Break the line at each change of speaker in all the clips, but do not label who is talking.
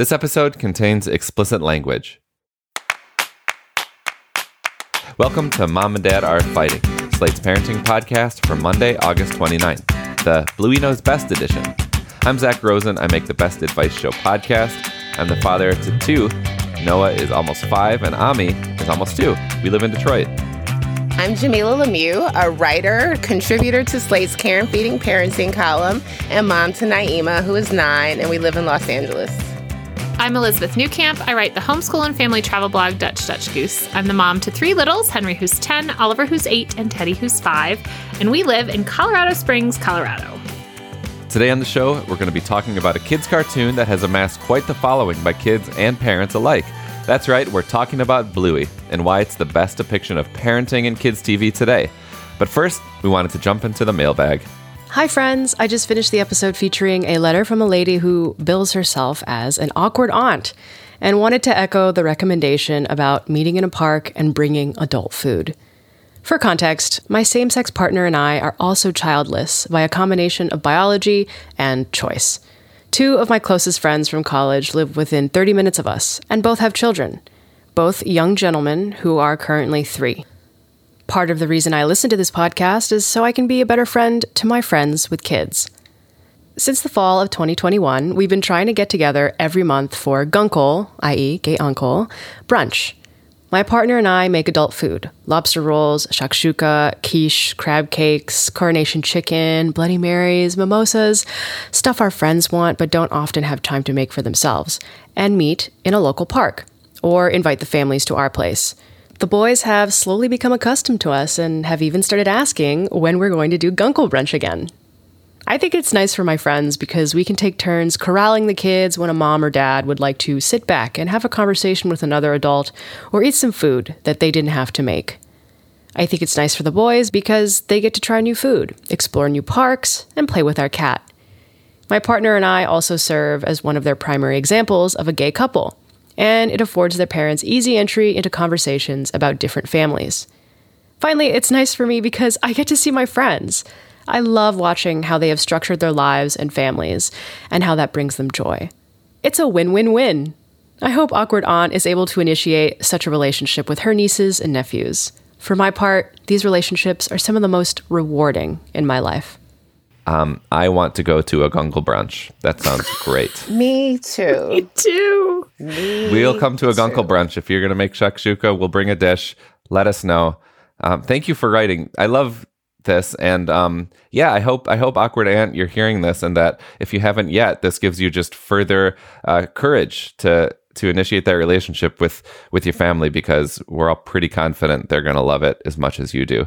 This episode contains explicit language. Welcome to Mom and Dad Are Fighting, Slate's parenting podcast for Monday, August 29th, the Bluey Knows Best edition. I'm Zach Rosen. I make the Best Advice Show podcast. I'm the father to two. Noah is almost five, and Ami is almost two. We live in Detroit.
I'm Jamila Lemieux, a writer, contributor to Slate's Care and Feeding Parenting column, and mom to Naima, who is nine, and we live in Los Angeles.
I'm Elizabeth Newcamp. I write the homeschool and family travel blog Dutch Dutch Goose. I'm the mom to three littles Henry, who's 10, Oliver, who's 8, and Teddy, who's 5. And we live in Colorado Springs, Colorado.
Today on the show, we're going to be talking about a kids' cartoon that has amassed quite the following by kids and parents alike. That's right, we're talking about Bluey and why it's the best depiction of parenting in kids' TV today. But first, we wanted to jump into the mailbag.
Hi, friends. I just finished the episode featuring a letter from a lady who bills herself as an awkward aunt and wanted to echo the recommendation about meeting in a park and bringing adult food. For context, my same sex partner and I are also childless by a combination of biology and choice. Two of my closest friends from college live within 30 minutes of us and both have children, both young gentlemen who are currently three. Part of the reason I listen to this podcast is so I can be a better friend to my friends with kids. Since the fall of 2021, we've been trying to get together every month for gunkle, i.e., gay uncle, brunch. My partner and I make adult food lobster rolls, shakshuka, quiche, crab cakes, coronation chicken, Bloody Marys, mimosas, stuff our friends want but don't often have time to make for themselves, and meet in a local park, or invite the families to our place. The boys have slowly become accustomed to us and have even started asking when we're going to do Gunkle brunch again. I think it's nice for my friends because we can take turns corralling the kids when a mom or dad would like to sit back and have a conversation with another adult or eat some food that they didn't have to make. I think it's nice for the boys because they get to try new food, explore new parks, and play with our cat. My partner and I also serve as one of their primary examples of a gay couple and it affords their parents easy entry into conversations about different families. Finally, it's nice for me because I get to see my friends. I love watching how they have structured their lives and families and how that brings them joy. It's a win win win. I hope Awkward Aunt is able to initiate such a relationship with her nieces and nephews. For my part, these relationships are some of the most rewarding in my life.
Um, I want to go to a Gunkle brunch. That sounds great.
Me too.
Me too.
Me
we'll come to a
too.
Gunkle brunch. If you're going to make shakshuka, we'll bring a dish. Let us know. Um, thank you for writing. I love this, and um, yeah, I hope I hope awkward aunt you're hearing this, and that if you haven't yet, this gives you just further uh, courage to to initiate that relationship with with your family because we're all pretty confident they're going to love it as much as you do.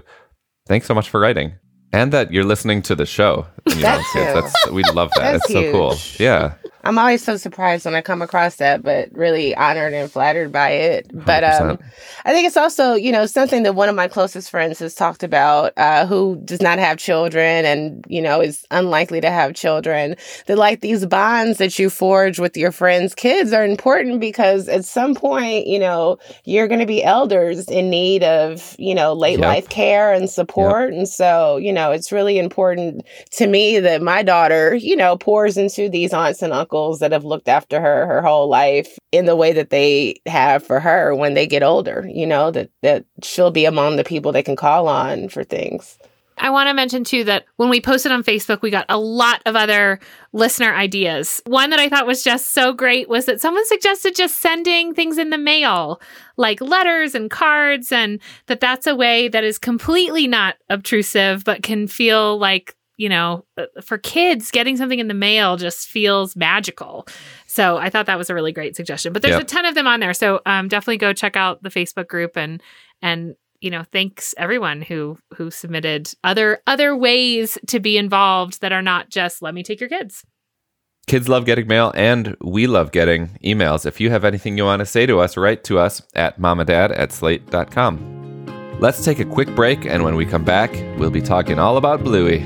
Thanks so much for writing and that you're listening to the show. You know,
That too.
that's, we love that.
That's
it's so cool. Yeah.
I'm always so surprised when I come across that, but really honored and flattered by it. But um, I think it's also, you know, something that one of my closest friends has talked about, uh, who does not have children and, you know, is unlikely to have children. That like these bonds that you forge with your friends' kids are important because at some point, you know, you're going to be elders in need of, you know, late
Yep.
life care and support. And so, you know, it's really important to me that my daughter, you know, pours into these aunts and uncles that have looked after her her whole life in the way that they have for her when they get older, you know, that that she'll be among the people they can call on for things.
I want to mention too that when we posted on Facebook, we got a lot of other listener ideas. One that I thought was just so great was that someone suggested just sending things in the mail, like letters and cards, and that that's a way that is completely not obtrusive, but can feel like you know, uh, for kids, getting something in the mail just feels magical. So I thought that was a really great suggestion. But there's
Yep.
a ton of them on there, so um, definitely go check out the Facebook group and and you know thanks everyone who who submitted other other ways to be involved that are not just let me take your kids.
Kids love getting mail, and we love getting emails. If you have anything you want to say to us, write to us at momadad at slate.com. Let's take a quick break, and when we come back, we'll be talking all about Bluey.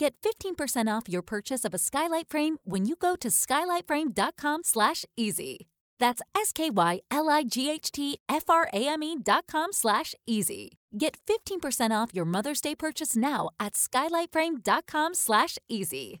get 15% off your purchase of a Skylight Frame when you go to skylightframe.com slash easy. That's S-K-Y-L-I-G-H-T-F-R-A-M-E dot com slash easy. Get 15% off your Mother's Day purchase now at skylightframe.com slash easy.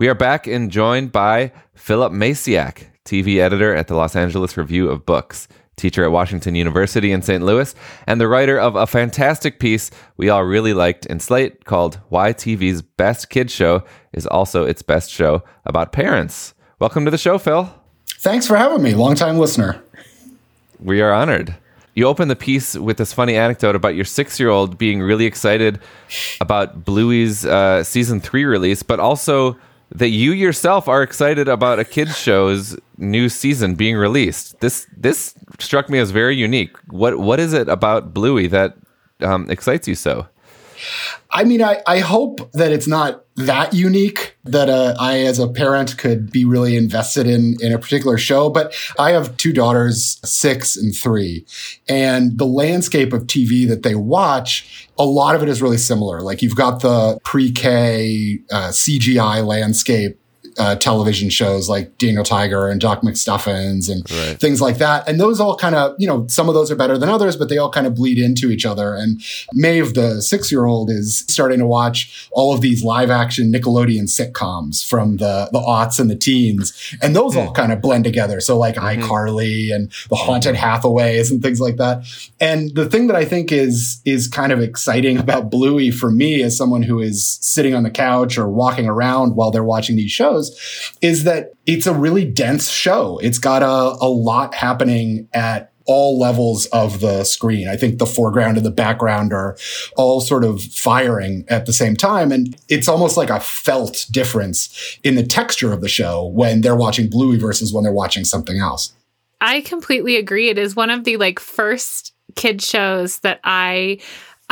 We are back and joined by Philip Maciak, TV editor at the Los Angeles Review of Books, teacher at Washington University in St. Louis, and the writer of a fantastic piece we all really liked in Slate called Why TV's Best Kid Show is Also Its Best Show About Parents. Welcome to the show, Phil.
Thanks for having me. Longtime listener.
We are honored. You open the piece with this funny anecdote about your six year old being really excited about Bluey's uh, season three release, but also that you yourself are excited about a kids show's new season being released. This this struck me as very unique. What what is it about Bluey that um, excites you so?
I mean, I, I hope that it's not that unique that uh, I, as a parent, could be really invested in in a particular show. But I have two daughters, six and three, and the landscape of TV that they watch, a lot of it is really similar. Like you've got the pre-K uh, CGI landscape. Uh, television shows like Daniel Tiger and Doc McStuffins and
Right.
things like that. And those all kind of, you know, some of those are better than others, but they all kind of bleed into each other. And Maeve, the six year old, is starting to watch all of these live action Nickelodeon sitcoms from the, the aughts and the teens. And those all hmm. kind of blend together. So like mm-hmm. iCarly and the mm-hmm. Haunted Hathaways and things like that. And the thing that I think is, is kind of exciting about Bluey for me as someone who is sitting on the couch or walking around while they're watching these shows is that it's a really dense show. It's got a, a lot happening at all levels of the screen. I think the foreground and the background are all sort of firing at the same time. And it's almost like a felt difference in the texture of the show when they're watching Bluey versus when they're watching something else.
I completely agree. It is one of the like first kid shows that I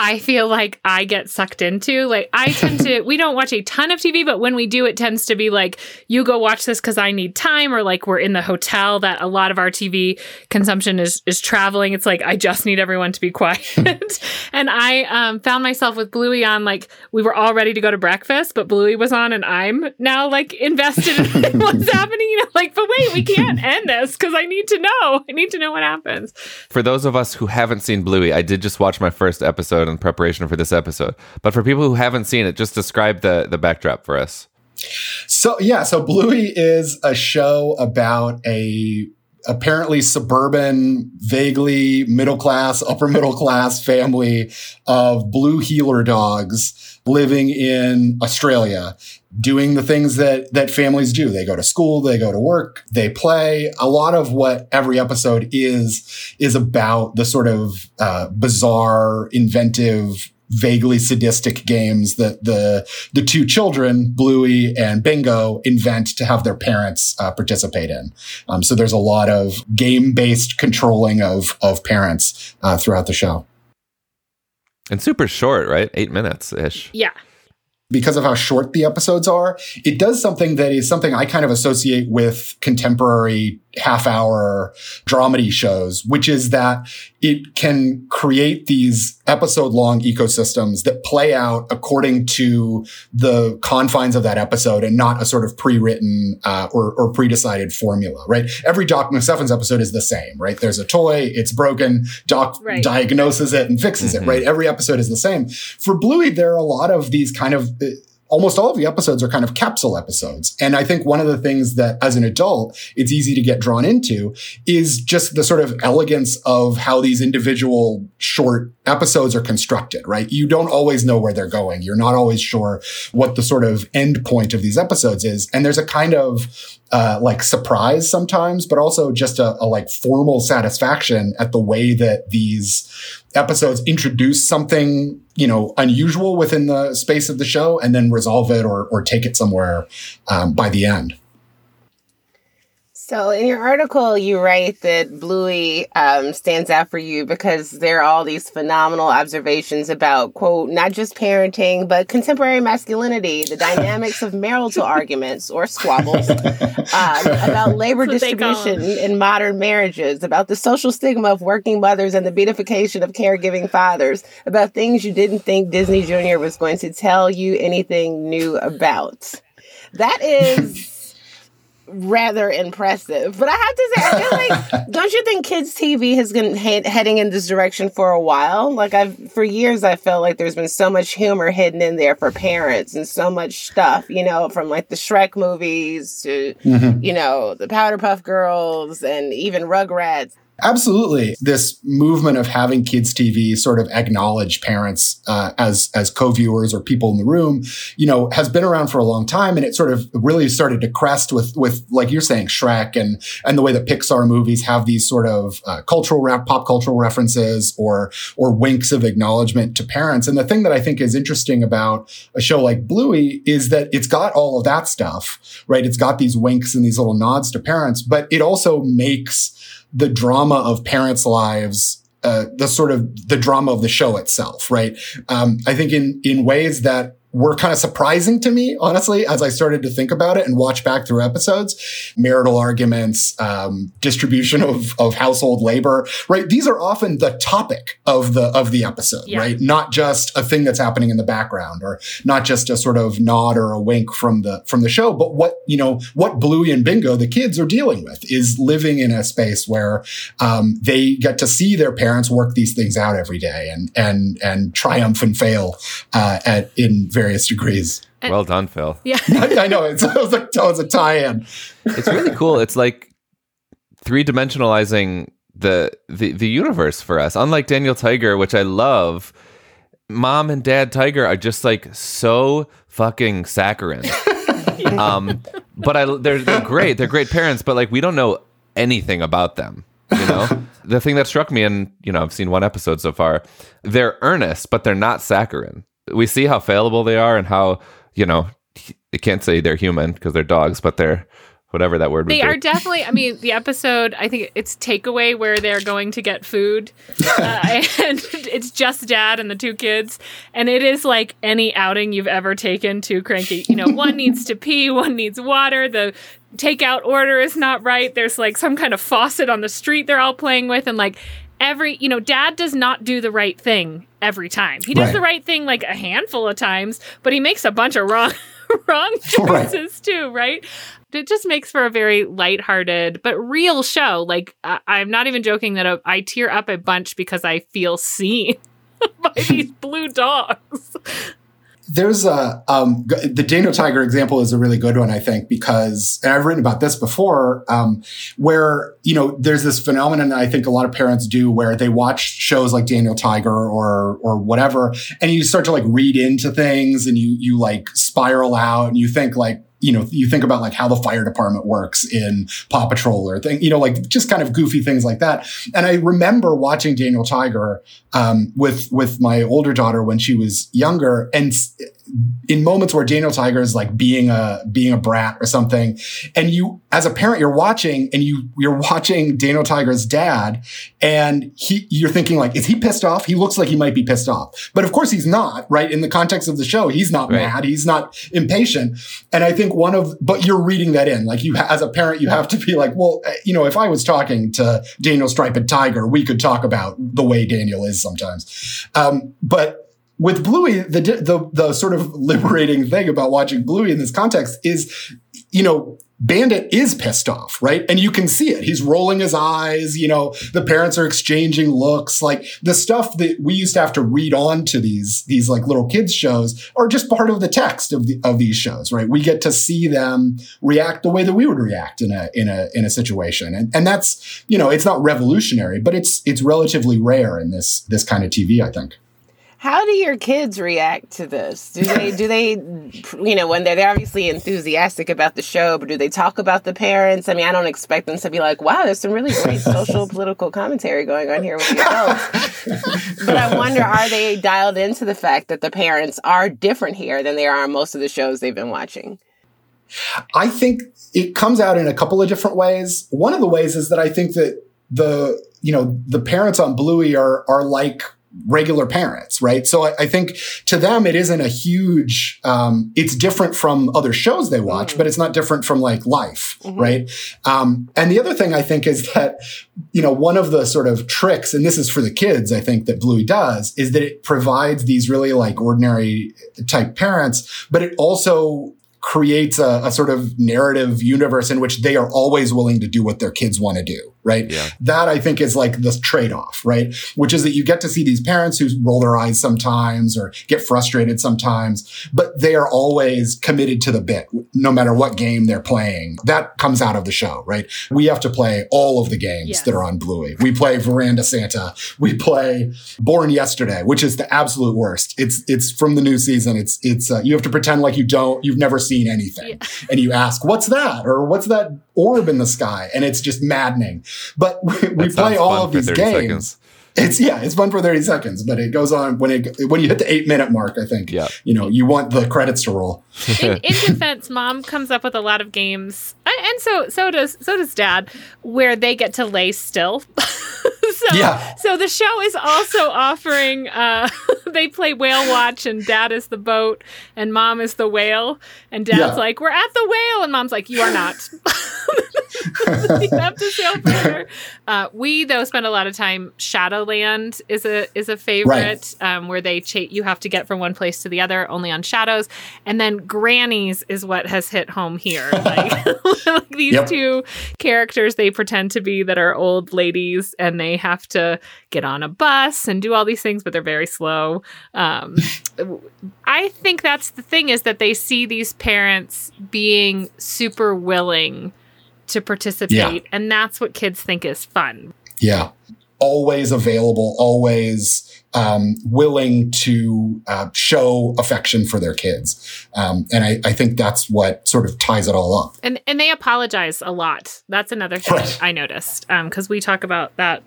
I feel like I get sucked into. Like I tend to we don't watch a ton of TV, but when we do it tends to be like you go watch this cuz I need time or like we're in the hotel that a lot of our TV consumption is is traveling. It's like I just need everyone to be quiet. and I um, found myself with Bluey on like we were all ready to go to breakfast, but Bluey was on and I'm now like invested in what's happening, you know, like but wait, we can't end this cuz I need to know. I need to know what happens.
For those of us who haven't seen Bluey, I did just watch my first episode in preparation for this episode. But for people who haven't seen it, just describe the the backdrop for us.
So yeah, so Bluey is a show about a apparently suburban, vaguely middle class, upper middle class family of blue heeler dogs living in Australia doing the things that that families do. They go to school, they go to work, they play. A lot of what every episode is is about the sort of uh, bizarre, inventive vaguely sadistic games that the the two children, Bluey and Bingo, invent to have their parents uh, participate in. Um, so there's a lot of game based controlling of of parents uh, throughout the show.
And super short, right? Eight minutes ish.
Yeah
because of how short the episodes are, it does something that is something I kind of associate with contemporary half hour dramedy shows, which is that it can create these episode long ecosystems that play out according to the confines of that episode and not a sort of pre-written uh, or, or pre-decided formula, right? Every Doc McStuffins episode is the same, right? There's a toy, it's broken, Doc right. diagnoses it and fixes mm-hmm. it, right? Every episode is the same. For Bluey, there are a lot of these kind of uh, almost all of the episodes are kind of capsule episodes. And I think one of the things that as an adult, it's easy to get drawn into is just the sort of elegance of how these individual short episodes are constructed, right? You don't always know where they're going. You're not always sure what the sort of end point of these episodes is. And there's a kind of uh, like surprise sometimes, but also just a, a like formal satisfaction at the way that these episodes introduce something you know unusual within the space of the show and then resolve it or or take it somewhere um, by the end
so, in your article, you write that Bluey um, stands out for you because there are all these phenomenal observations about, quote, not just parenting, but contemporary masculinity, the dynamics of marital arguments or squabbles, um, about labor distribution in modern marriages, about the social stigma of working mothers and the beatification of caregiving fathers, about things you didn't think Disney Jr. was going to tell you anything new about. That is rather impressive. But I have to say, I feel like, don't you think kids' TV has been he- heading in this direction for a while? Like I've, for years, I felt like there's been so much humor hidden in there for parents and so much stuff, you know, from like the Shrek movies to, mm-hmm. you know, the Powerpuff Girls and even Rugrats.
Absolutely. This movement of having kids TV sort of acknowledge parents uh, as as co-viewers or people in the room, you know, has been around for a long time, and it sort of really started to crest with with like you're saying, Shrek, and and the way that Pixar movies have these sort of uh, cultural rap, pop cultural references or or winks of acknowledgement to parents. And the thing that I think is interesting about a show like Bluey is that it's got all of that stuff, right? It's got these winks and these little nods to parents, but it also makes the drama of parents' lives uh, the sort of the drama of the show itself, right? Um, I think in in ways that were kind of surprising to me, honestly, as I started to think about it and watch back through episodes. Marital arguments, um, distribution of, of household labor, right? These are often the topic of the of the episode, yeah. right? Not just a thing that's happening in the background, or not just a sort of nod or a wink from the from the show, but what you know, what Bluey and Bingo, the kids, are dealing with is living in a space where um, they get to see their parents work these things out every day and and and triumph and fail uh, at in various degrees.
well done, Phil.
Yeah,
I know it's it was, a, it was a tie-in.
It's really cool. It's like three dimensionalizing the, the the universe for us. Unlike Daniel Tiger, which I love, mom and dad Tiger are just like so fucking saccharine. um, but I they're they're great. They're great parents, but like we don't know anything about them. You know, the thing that struck me, and you know, I've seen one episode so far. They're earnest, but they're not saccharine we see how fallible they are and how you know I can't say they're human because they're dogs, but they're whatever that word
they are definitely i mean the episode i think it's takeaway where they're going to get food uh, and it's just dad and the two kids and it is like any outing you've ever taken to cranky. You know one needs to pee one needs water the takeout order is not right there's like some kind of faucet on the street they're all playing with and like every you know dad does not do the right thing every time he does right. the right thing like a handful of times but he makes a bunch of wrong wrong choices right. too right it just makes for a very lighthearted but real show like I- i'm not even joking that uh, I tear up a bunch because i feel seen by these blue dogs
there's a um, the Daniel Tiger example is a really good one, I think, because I've written about this before, um, where you know there's this phenomenon that I think a lot of parents do, where they watch shows like Daniel Tiger or or whatever, and you start to like read into things, and you you like spiral out, and you think like you know, you think about like how the fire department works in Paw Patrol or thing, you know, like just kind of goofy things like that. And I remember watching Daniel Tiger um, with with my older daughter when she was younger, and in moments where Daniel Tiger is like being a being a brat or something, and you as a parent you're watching and you you're watching Daniel Tiger's dad, and he you're thinking like, is he pissed off? He looks like he might be pissed off, but of course he's not. Right in the context of the show, he's not right. mad. He's not impatient. And I think one of but you're reading that in like you as a parent you have to be like, well, eh, you know, if I was talking to Daniel Striped Tiger, we could talk about the way Daniel is sometimes, um, but with Bluey, the, the the sort of liberating thing about watching Bluey in this context is, you know, Bandit is pissed off, right? And you can see it. He's rolling his eyes. You know, the parents are exchanging looks. Like the stuff that we used to have to read on to these these like little kids shows are just part of the text of the of these shows, right? We get to see them react the way that we would react in a in a in a situation, and and that's you know, it's not revolutionary, but it's it's relatively rare in this this kind of TV, I think.
How do your kids react to this? Do they do they you know when they're, they're obviously enthusiastic about the show, but do they talk about the parents? I mean, I don't expect them to be like, "Wow, there's some really great social political commentary going on here with the adults." but I wonder, are they dialed into the fact that the parents are different here than they are on most of the shows they've been watching?
I think it comes out in a couple of different ways. One of the ways is that I think that the you know the parents on Bluey are are like regular parents, right? So I, I, think to them it isn't a huge. Um, it's different from other shows they watch, mm-hmm. but it's not different from like life, mm-hmm. right? Um, and the other thing I think is that you know one of the sort of tricks, and this is for the kids, I think that Bluey does, is that it provides these really like ordinary type parents, but it also creates a, a, sort of narrative universe in which they are always willing to do what their kids want to do right? Yeah. That I think is like the trade off, right? Which is that you get to see these parents who roll their eyes sometimes or get frustrated sometimes, but they are always committed to the bit, no matter what game they're playing. That comes out of the show, right? We have to play all of the games yes. that are on Bluey. We play Verandah Santa. We play Born Yesterday, which is the absolute worst. It's it's from the new season. It's it's uh, you have to pretend like you don't you've never seen anything, yeah. and you ask what's that or what's that orb in the sky, and it's just maddening. But we, we play all of these games. Seconds. It's yeah, it's fun for 30 seconds, but it goes on when it when you hit the eight minute mark, I think. Yeah. You know, you want the credits to roll.
in, in defense, mom comes up with a lot of games, and so so does so does dad, where they get to lay still. So, yeah. so the show is also offering uh, they play whale watch and dad is the boat and mom is the whale and dad's yeah. like we're at the whale and mom's like you are not you have to sail further uh, we though spend a lot of time shadowland is a is a favorite right. um, where they cha- you have to get from one place to the other only on shadows and then grannies is what has hit home here like, like these yep. two characters they pretend to be that are old ladies and they have to get on a bus and do all these things, but they're very slow. Um, I think that's the thing is that they see these parents being super willing to participate, yeah. and that's what kids think is fun.
Yeah. Always available, always um, willing to uh, show affection for their kids. Um, and I, I, think that's what sort of ties it all up.
And and they apologize a lot. That's another thing right. I noticed because um, we talk about that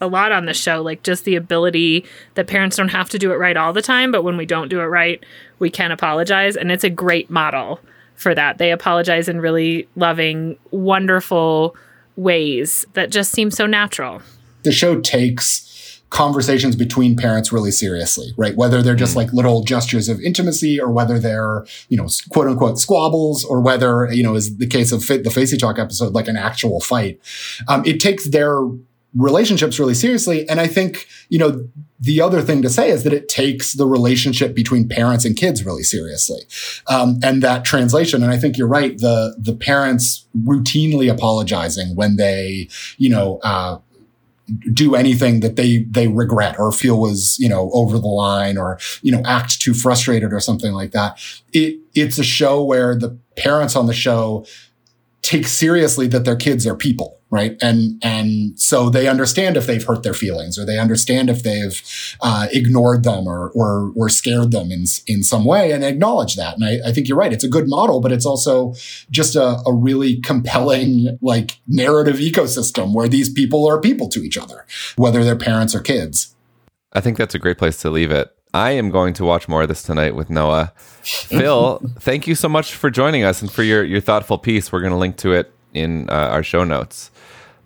a lot on the show like just the ability that parents don't have to do it right all the time but when we don't do it right we can apologize and it's a great model for that they apologize in really loving wonderful ways that just seem so natural
the show takes conversations between parents really seriously, right? Whether they're just mm. like little gestures of intimacy or whether they're, you know, quote unquote squabbles or whether, you know, is the case of the Facey Talk episode, like an actual fight. Um, it takes their relationships really seriously. And I think, you know, the other thing to say is that it takes the relationship between parents and kids really seriously. Um, and that translation, and I think you're right, the, the parents routinely apologizing when they, you know, uh, do anything that they they regret or feel was you know over the line or you know act too frustrated or something like that. It it's a show where the parents on the show take seriously that their kids are people right and and so they understand if they've hurt their feelings or they understand if they've uh, ignored them or, or or scared them in in some way and acknowledge that and I, I think you're right it's a good model but it's also just a, a really compelling like narrative ecosystem where these people are people to each other whether they're parents or kids
i think that's a great place to leave it I am going to watch more of this tonight with Noah. Phil, thank you so much for joining us and for your, your thoughtful piece. We're going to link to it in uh, our show notes.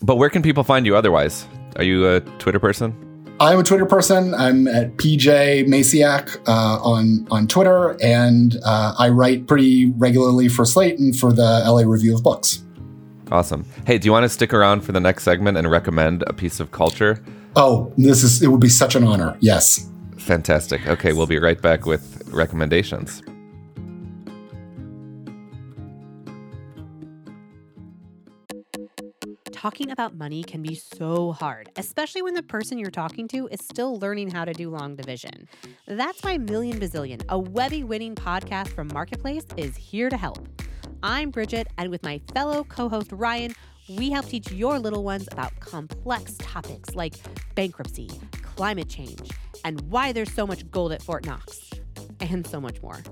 But where can people find you otherwise? Are you a Twitter person?
I'm a Twitter person. I'm at PJ Maciak uh, on on Twitter, and uh, I write pretty regularly for Slate and for the LA Review of Books.
Awesome. Hey, do you want to stick around for the next segment and recommend a piece of culture?
Oh, this is it would be such an honor. Yes.
Fantastic. Okay, we'll be right back with recommendations.
Talking about money can be so hard, especially when the person you're talking to is still learning how to do long division. That's why Million Bazillion, a Webby winning podcast from Marketplace, is here to help. I'm Bridget, and with my fellow co host Ryan, we help teach your little ones about complex topics like bankruptcy, climate change, and why there's so much gold at Fort Knox, and so much more.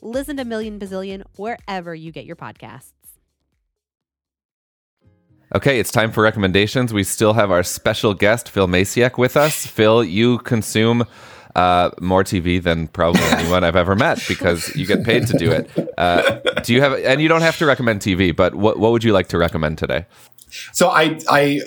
Listen to Million Bazillion wherever you get your podcasts.
Okay, it's time for recommendations. We still have our special guest, Phil Maciak, with us. Phil, you consume uh, more TV than probably anyone I've ever met because you get paid to do it. Uh, do you have, and you don't have to recommend TV, but what, what would you like to recommend today?
So I, I,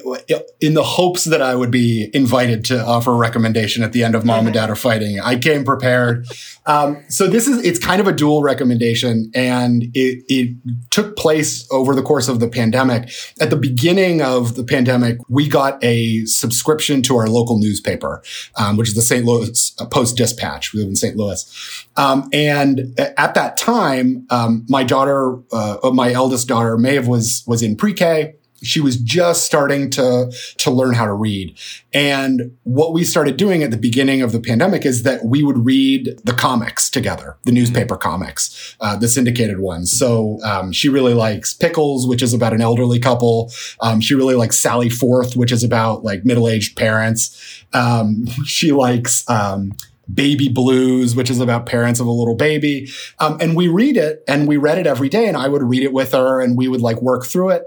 in the hopes that I would be invited to offer a recommendation at the end of Mom and Dad are fighting, I came prepared. Um, so this is, it's kind of a dual recommendation and it, it took place over the course of the pandemic. At the beginning of the pandemic, we got a subscription to our local newspaper, um, which is the St. Louis Post Dispatch. We live in St. Louis. Um, and at that time, um, my daughter, uh, my eldest daughter, Maeve was, was in pre-K she was just starting to to learn how to read and what we started doing at the beginning of the pandemic is that we would read the comics together the newspaper mm-hmm. comics uh, the syndicated ones so um, she really likes pickles which is about an elderly couple um, she really likes sally forth which is about like middle-aged parents um, she likes um, Baby Blues, which is about parents of a little baby. Um, and we read it and we read it every day. And I would read it with her and we would like work through it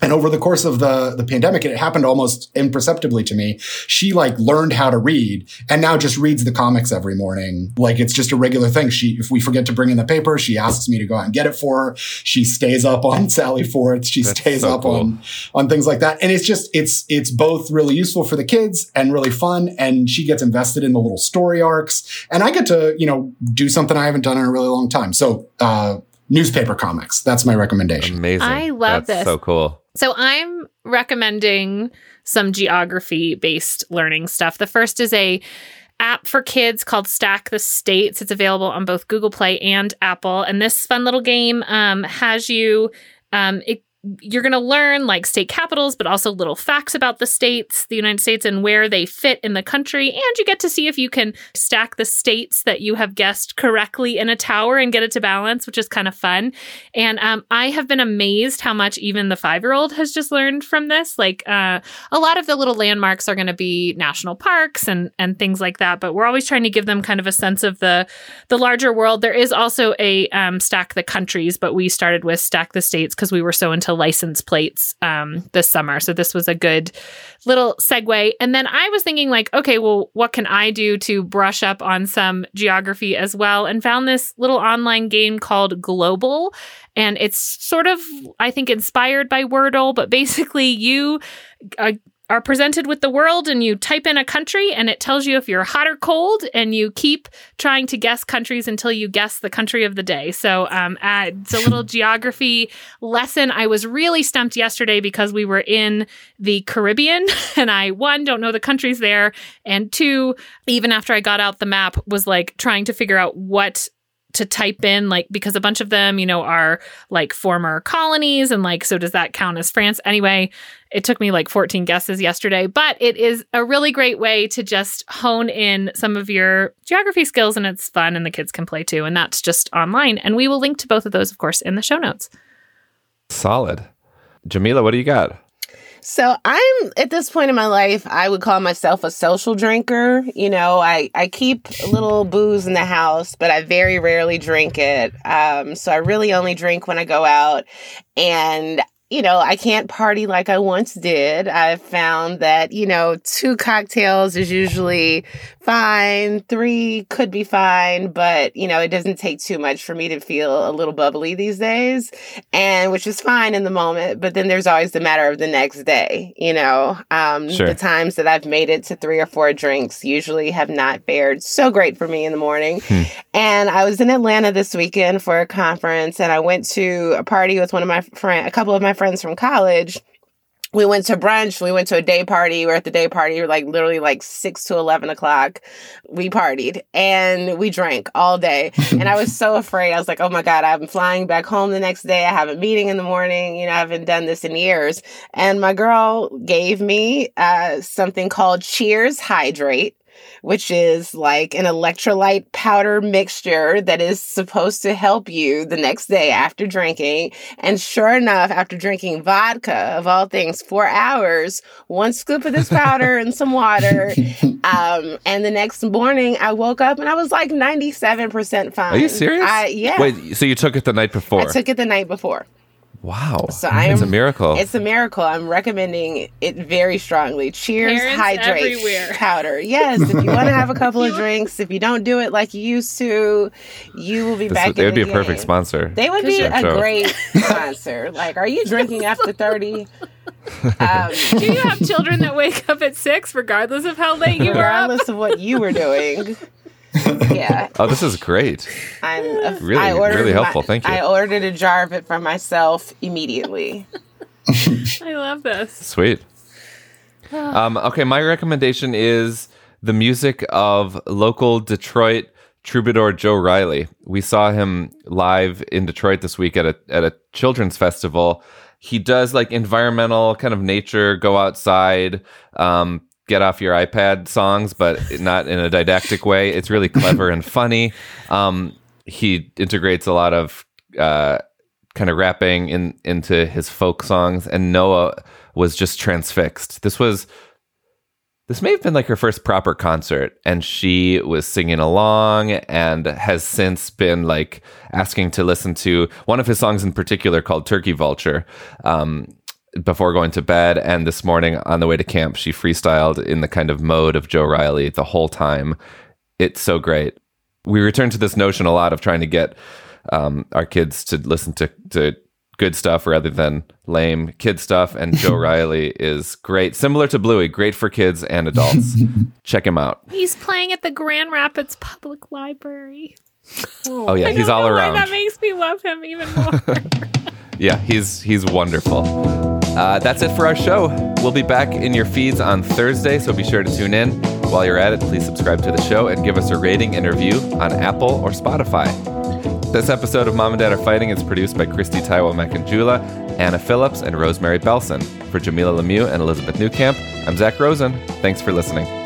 and over the course of the the pandemic it happened almost imperceptibly to me she like learned how to read and now just reads the comics every morning. Like it's just a regular thing. She if we forget to bring in the paper she asks me to go out and get it for her. She stays up on sally forth she That's stays so up cool. on on things like that. And it's just it's it's both really useful for the kids and really fun. And she gets invested in the little story arcs. And i get to you know do something i haven't done in a really long time. So uh newspaper comics. That's my recommendation.
Amazing.
I love
That's
this.
so cool
so I'm recommending some geography based learning stuff. The first is a app for kids called Stack the States. It's available on both Google Play and Apple. And this fun little game um, has you um, it you're going to learn like state capitals, but also little facts about the states, the United States, and where they fit in the country. And you get to see if you can stack the states that you have guessed correctly in a tower and get it to balance, which is kind of fun. And um, I have been amazed how much even the five year old has just learned from this. Like uh, a lot of the little landmarks are going to be national parks and and things like that, but we're always trying to give them kind of a sense of the the larger world. There is also a um, stack the countries, but we started with stack the states because we were so into license plates um, this summer. So this was a good little segue. And then I was thinking, like, okay, well, what can I do to brush up on some geography as well? And found this little online game called Globle. And it's sort of, I think, inspired by Wordle, but basically you. Uh, are presented with the world and you type in a country and it tells you if you're hot or cold and you keep trying to guess countries until you guess the country of the day. So um, uh, it's a little geography lesson. I was really stumped yesterday because we were in the caribbean and i one don't know the countries there and two even after i got out the map was like trying to figure out what to type in like because a bunch of them, you know, are like former colonies and like so does that count as France? Anyway, it took me like 14 guesses yesterday, but it is a really great way to just hone in some of your geography skills and it's fun and the kids can play too and that's just online and we will link to both of those of course in the show notes.
Solid. Jamila, what do you got?
So I'm at this point in my life, I would call myself a social drinker. You know, I, I keep a little booze in the house, but I very rarely drink it. Um, so I really only drink when I go out. And you know, I can't party like I once did. I've found that, you know, two cocktails is usually fine, three could be fine, but, you know, it doesn't take too much for me to feel a little bubbly these days, and which is fine in the moment. But then there's always the matter of the next day, you know. Um, sure. The times that I've made it to three or four drinks usually have not fared so great for me in the morning. Hmm. And I was in Atlanta this weekend for a conference, and I went to a party with one of my friends, a couple of my friends from college we went to brunch. We went to a day party. We are at the day party. We are like literally like six to eleven o'clock. We partied and we drank all day. and I was so afraid. I was like, "Oh my god, I'm flying back home the next day. I have a meeting in the morning. You know, I haven't done this in years." And my girl gave me uh, something called Cheers Hydrate which is like an electrolyte powder mixture that is supposed to help you the next day after drinking. And sure enough, after drinking vodka, of all things, four hours, one scoop of this powder and some water. Um, and the next morning, I woke up and I was like 97% fine.
Are you serious?
I, yeah.
Wait, so you took it the night before?
I took it the night before.
Wow.
So I am,
it's a miracle.
It's a miracle. I'm recommending it very strongly. Cheers,
Parents
hydrate
everywhere.
powder. Yes, if you want to have a couple of drinks, if you don't do it like you used to, you will be
this
back.
Would, they would
the
be a perfect sponsor.
They would be a great sponsor. Like, are you drinking after thirty?
Um, do you have children that wake up at six, regardless of how late you were up?
Regardless of what you were doing yeah.
Oh, this is great.
I'm a,
really,
I
really helpful.
My,
Thank you.
I ordered a jar of it for myself immediately.
I love this.
Sweet. Um, okay, my recommendation is the music of local Detroit troubadour Joe Reilly. We saw him live in Detroit this week at a at a children's festival. He does like environmental kind of nature, go outside, um, get off your iPad songs, but not in a didactic way. It's really clever and funny. Um, he integrates a lot of uh, kind of rapping in into his folk songs, and Noah was just transfixed. This was this may have been like her first proper concert, and she was singing along and has since been like asking to listen to one of his songs in particular called Turkey Vulture. Um, before going to bed. And this morning on the way to camp, she freestyled in the kind of mode of Joe Reilly the whole time. It's so great. We return to this notion a lot of trying to get um, our kids to listen to, to good stuff rather than lame kid stuff. And Joe Reilly is great, similar to Bluey, great for kids and adults. Check him out.
He's playing at the Grand Rapids Public Library.
Oh, yeah, he's all around.
that makes me love him even more.
yeah, he's he's wonderful. Uh, that's it for our show. We'll be back in your feeds on Thursday, so be sure to tune in. While you're at it, please subscribe to the show and give us a rating and review on Apple or Spotify. This episode of Mom and Dad Are Fighting is produced by Christy Taiwo Makanjula, Anna Phillips, and Rosemary Belson. For Jamila Lemieux and Elizabeth Newcamp, I'm Zach Rosen. Thanks for listening.